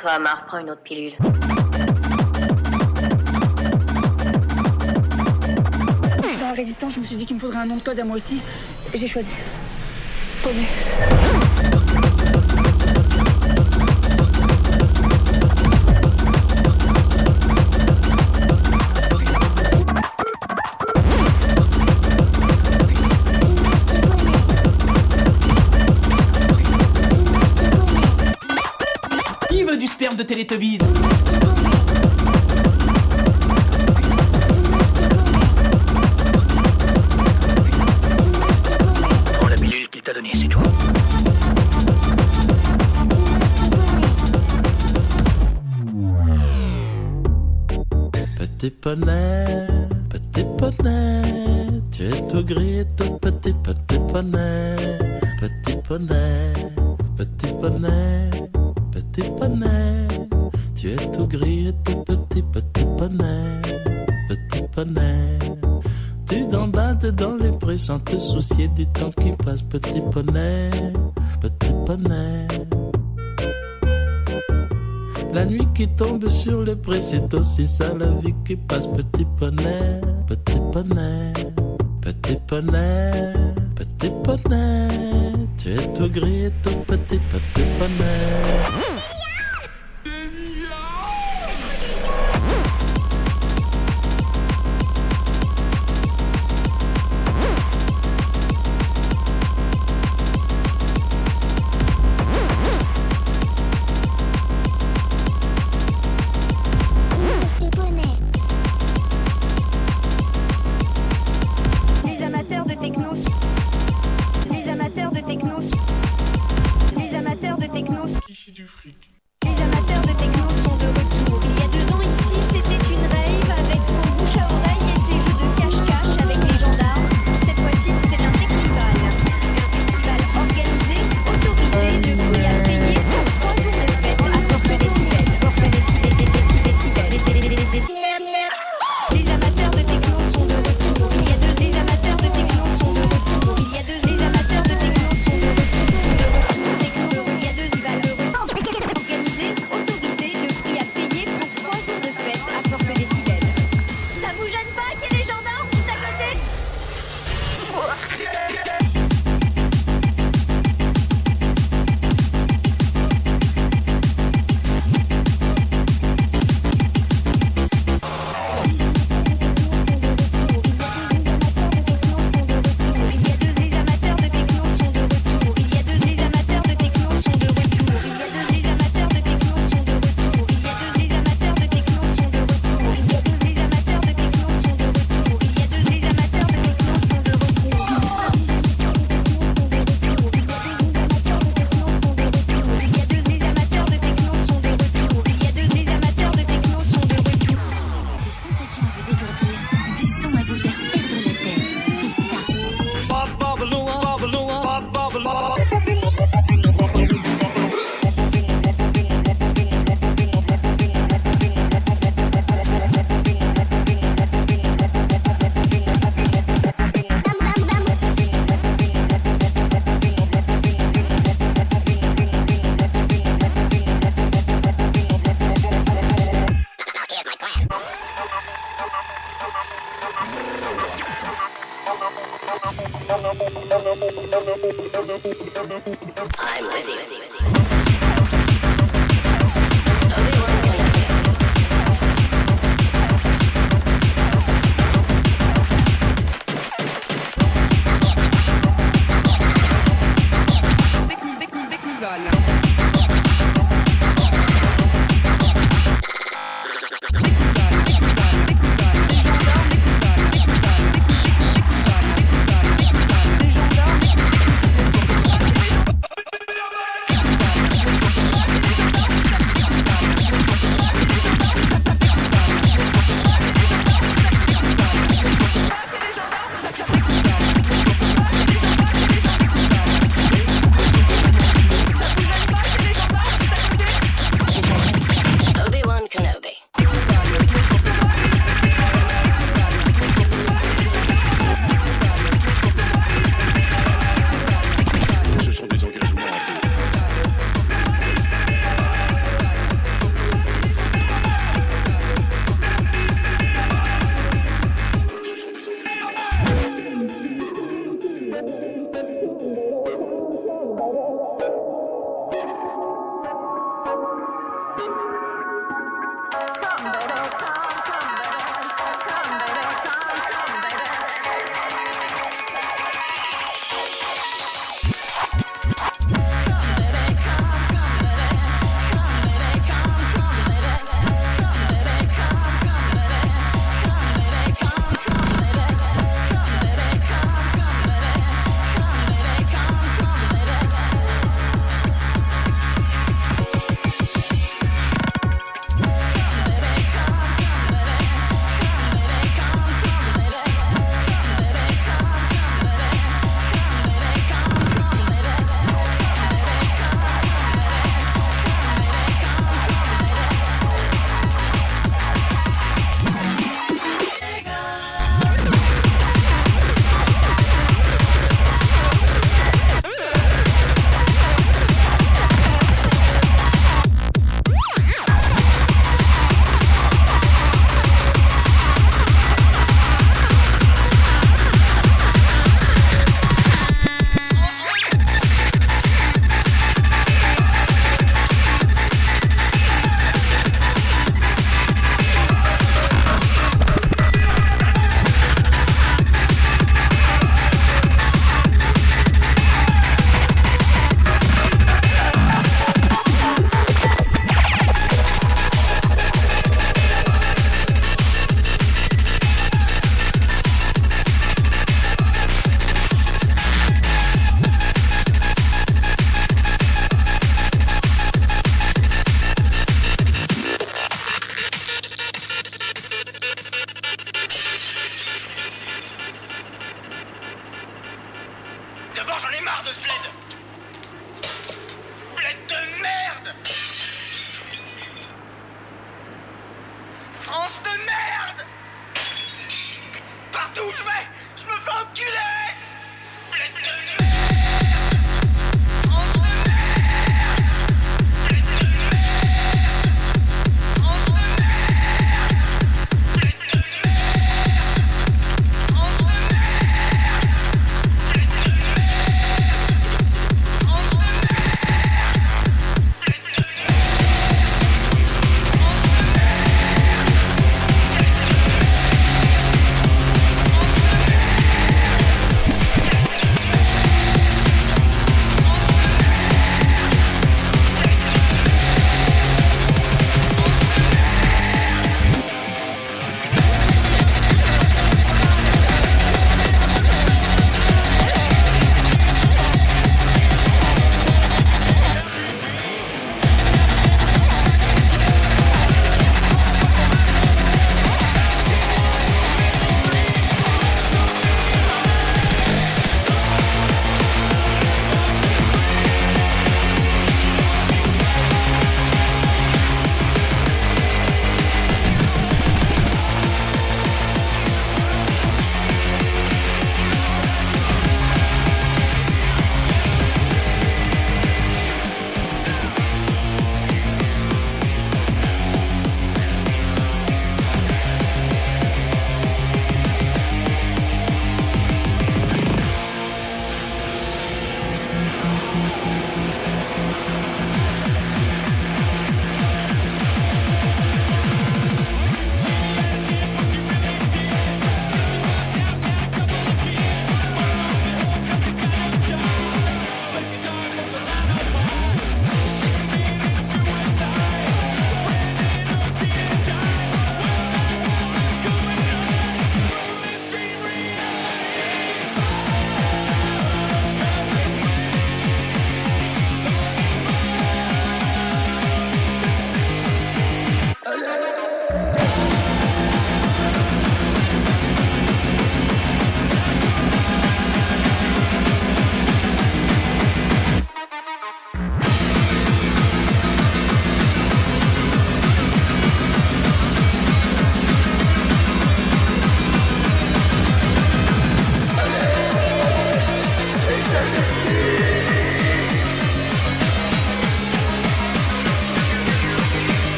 toi, Amar, prends une autre pilule. Dans la résistance, je me suis dit qu'il me faudrait un nom de code à moi aussi. J'ai choisi te. Prends la pilule qu'il t'a donnée, c'est tout. Petit poney, petit poney, tu es tout gris, tout petit, petit poney, petit poney, petit poney, petit poney. Tu es tout gris et tout petit, petit poney, petit poney. Tu gambades dans les prés sans te soucier du temps qui passe, petit poney, petit poney. La nuit qui tombe sur les prés, c'est aussi ça la vie qui passe, petit poney, petit poney, petit poney, petit poney. Tu es tout gris et tout petit, petit poney.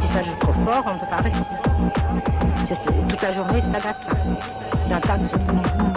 Si ça joue trop fort, on ne peut pas rester. Toute la journée, ça gasse. D'entendre ce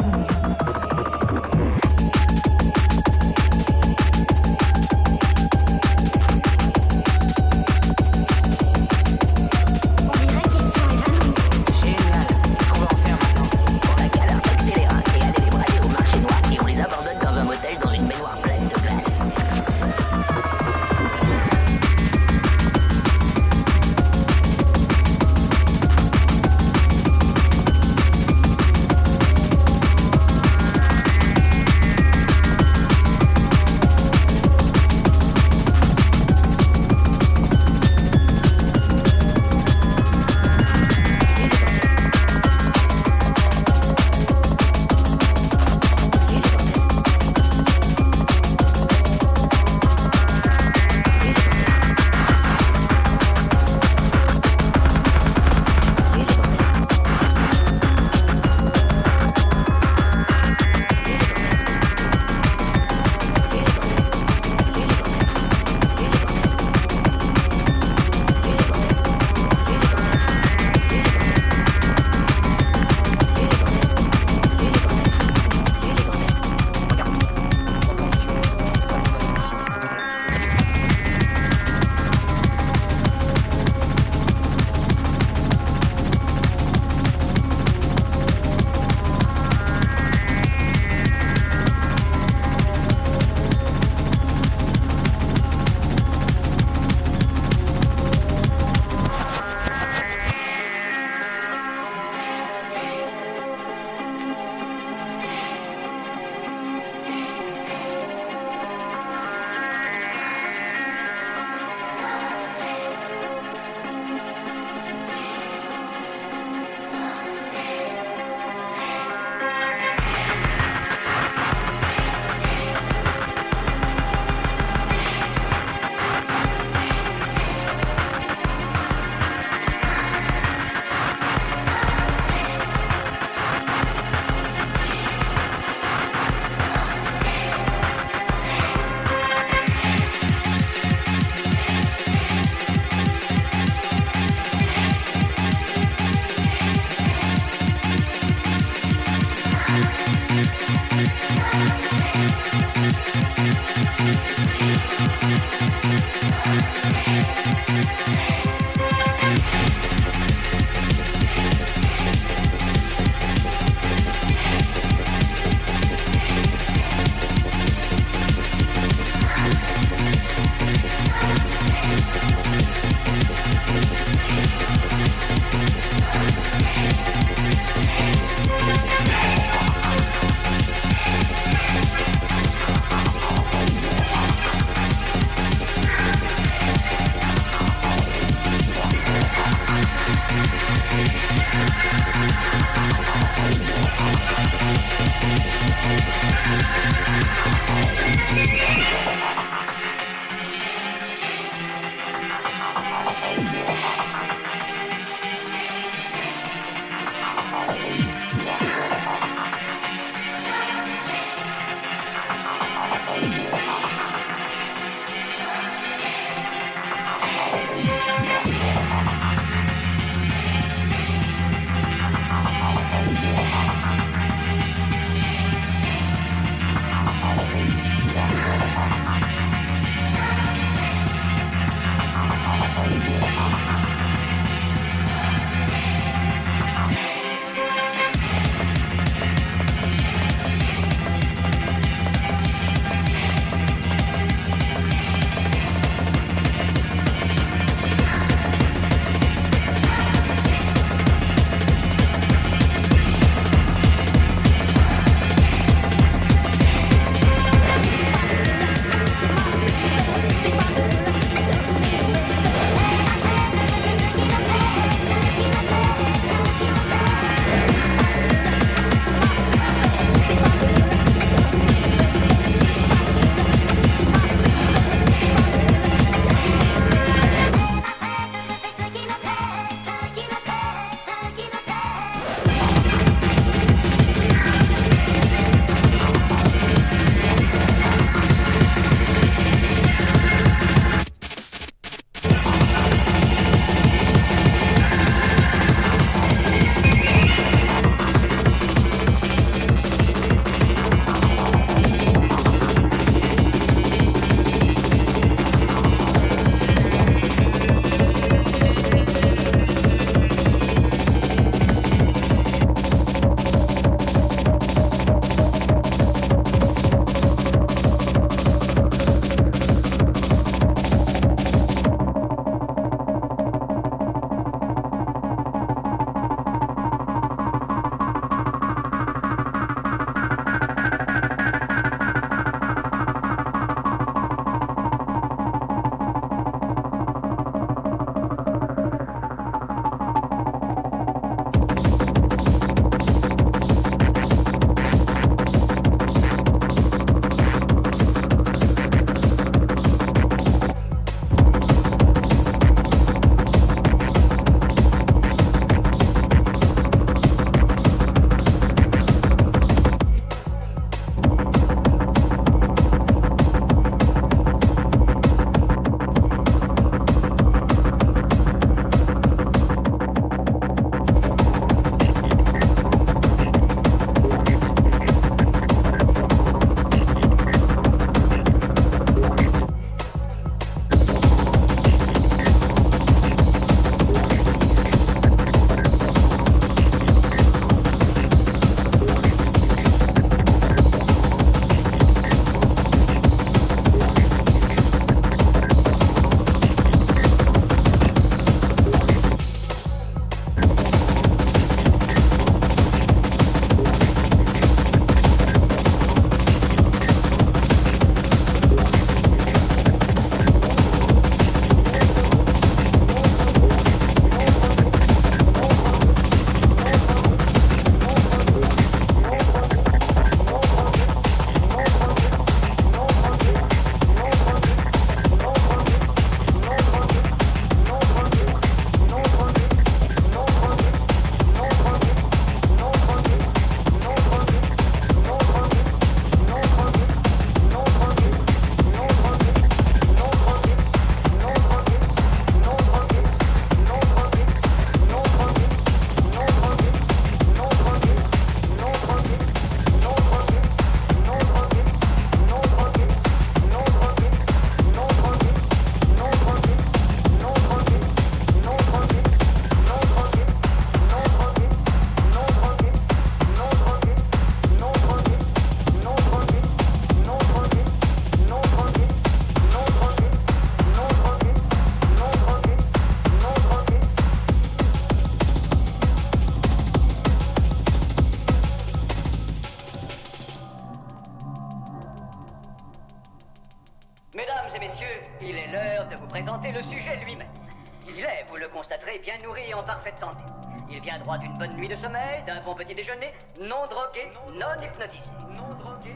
intérêt pour un petit déjeuner, non drogué, non hypnotisé. Non drogué,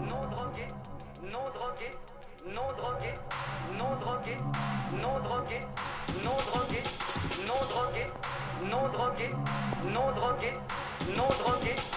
non drogué, non drogué, non drogué, non drogué, non drogué, non drogué, non drogué, non drogué, non drogué, non drogué.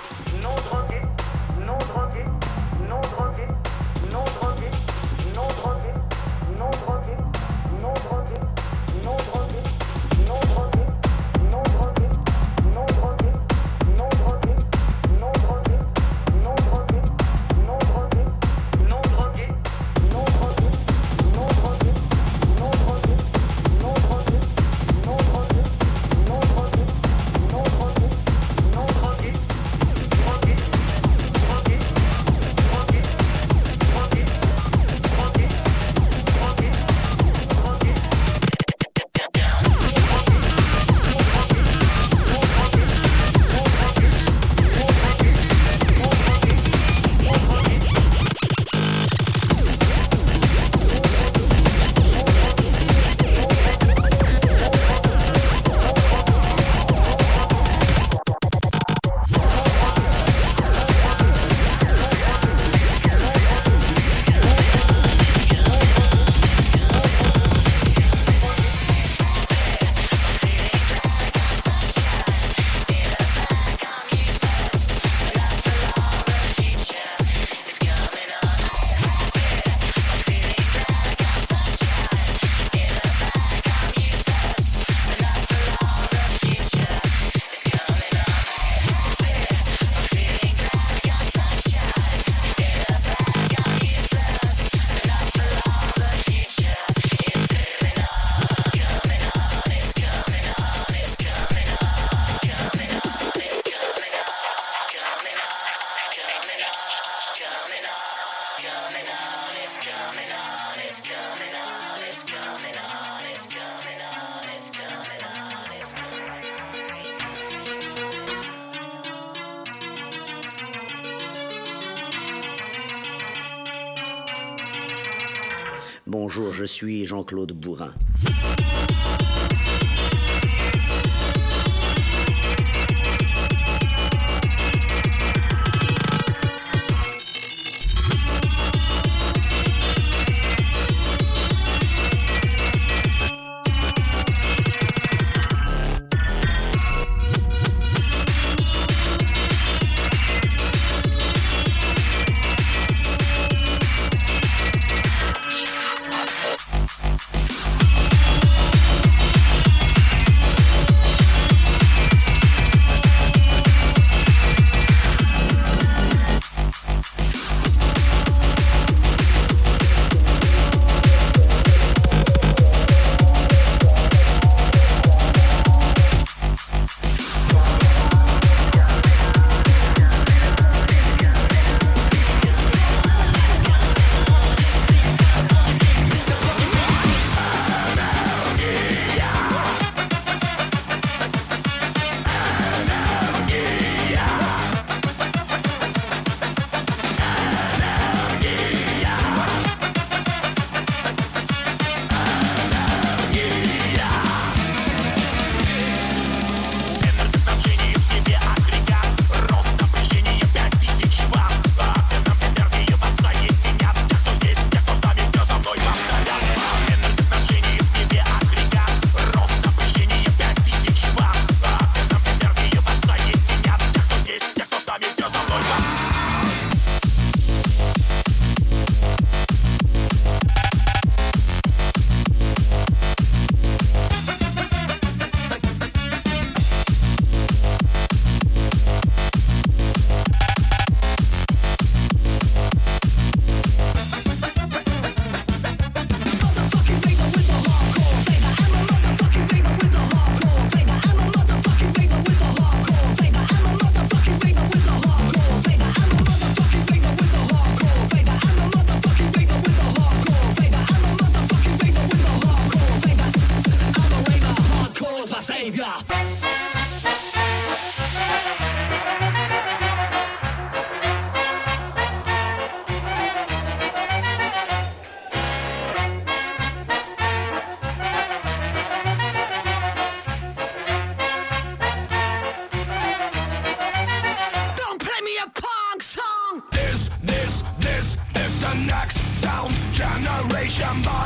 Je suis Jean-Claude Bourrin.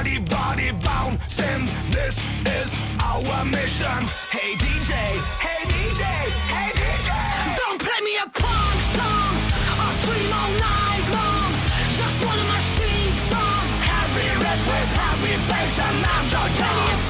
body, body in. This is our mission. Hey DJ, hey DJ, hey DJ. Don't play me a punk song. I'll scream all night long. Just one machine song. Heavy riff with heavy bass and I'm